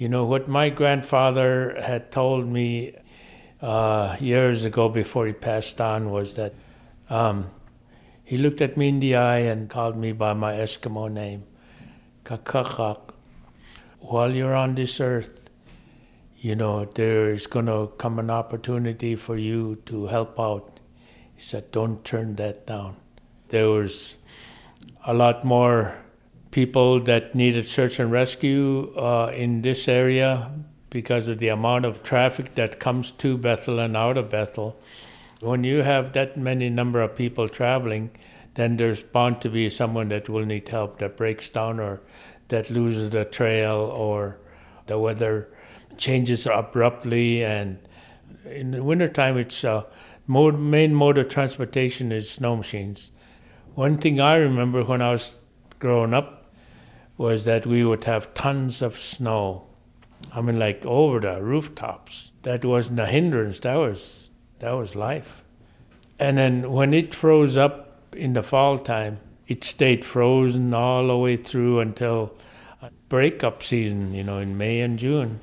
You know, what my grandfather had told me uh, years ago before he passed on was that um, he looked at me in the eye and called me by my Eskimo name, Kakakak. While you're on this earth, you know, there is going to come an opportunity for you to help out. He said, don't turn that down. There was a lot more people that needed search and rescue uh, in this area because of the amount of traffic that comes to Bethel and out of Bethel. When you have that many number of people traveling, then there's bound to be someone that will need help that breaks down or that loses the trail or the weather changes abruptly and in the wintertime it's uh, mode, main mode of transportation is snow machines. One thing I remember when I was growing up was that we would have tons of snow. I mean, like over the rooftops. That wasn't a hindrance. That was that was life. And then when it froze up in the fall time, it stayed frozen all the way through until uh, breakup season. You know, in May and June.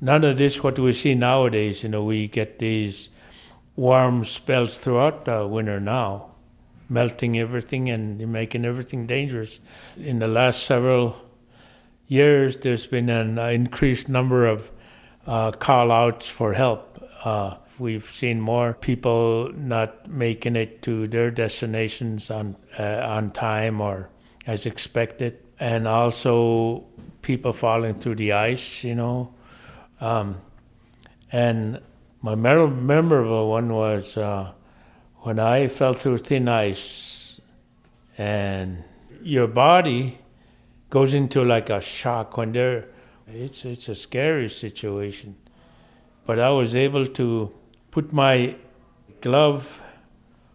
None of this what we see nowadays. You know, we get these warm spells throughout the winter now melting everything and making everything dangerous. In the last several years, there's been an increased number of uh, call outs for help. Uh, we've seen more people not making it to their destinations on uh, on time or as expected, and also people falling through the ice. You know, um, and my memorable one was uh, when I fell through thin ice and your body goes into like a shock when there it's it's a scary situation. But I was able to put my glove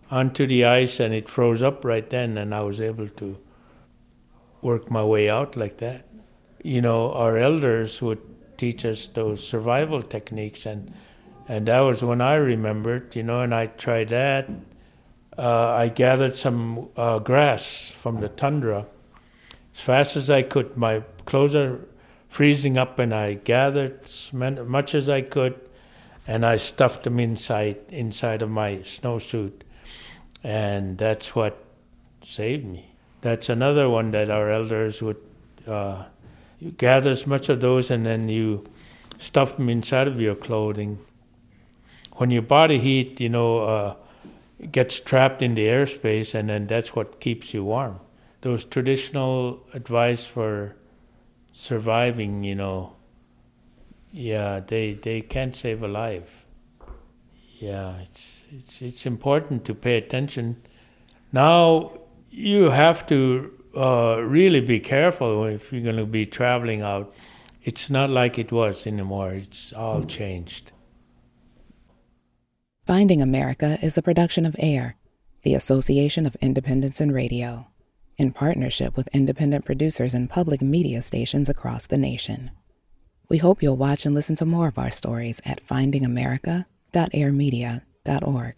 onto the ice and it froze up right then and I was able to work my way out like that. You know our elders would teach us those survival techniques and and that was when I remembered, you know, and I tried that. Uh, I gathered some uh, grass from the tundra as fast as I could. My clothes are freezing up, and I gathered as much as I could, and I stuffed them inside inside of my snowsuit, and that's what saved me. That's another one that our elders would. Uh, you gather as much of those, and then you stuff them inside of your clothing when your body heat, you know, uh, gets trapped in the airspace, and then that's what keeps you warm. Those traditional advice for surviving, you know, yeah, they they can't save a life. Yeah, it's it's it's important to pay attention. Now you have to uh, really be careful if you're going to be traveling out. It's not like it was anymore. It's all changed. Finding America is a production of AIR, the Association of Independents and Radio, in partnership with independent producers and public media stations across the nation. We hope you'll watch and listen to more of our stories at findingamerica.airmedia.org.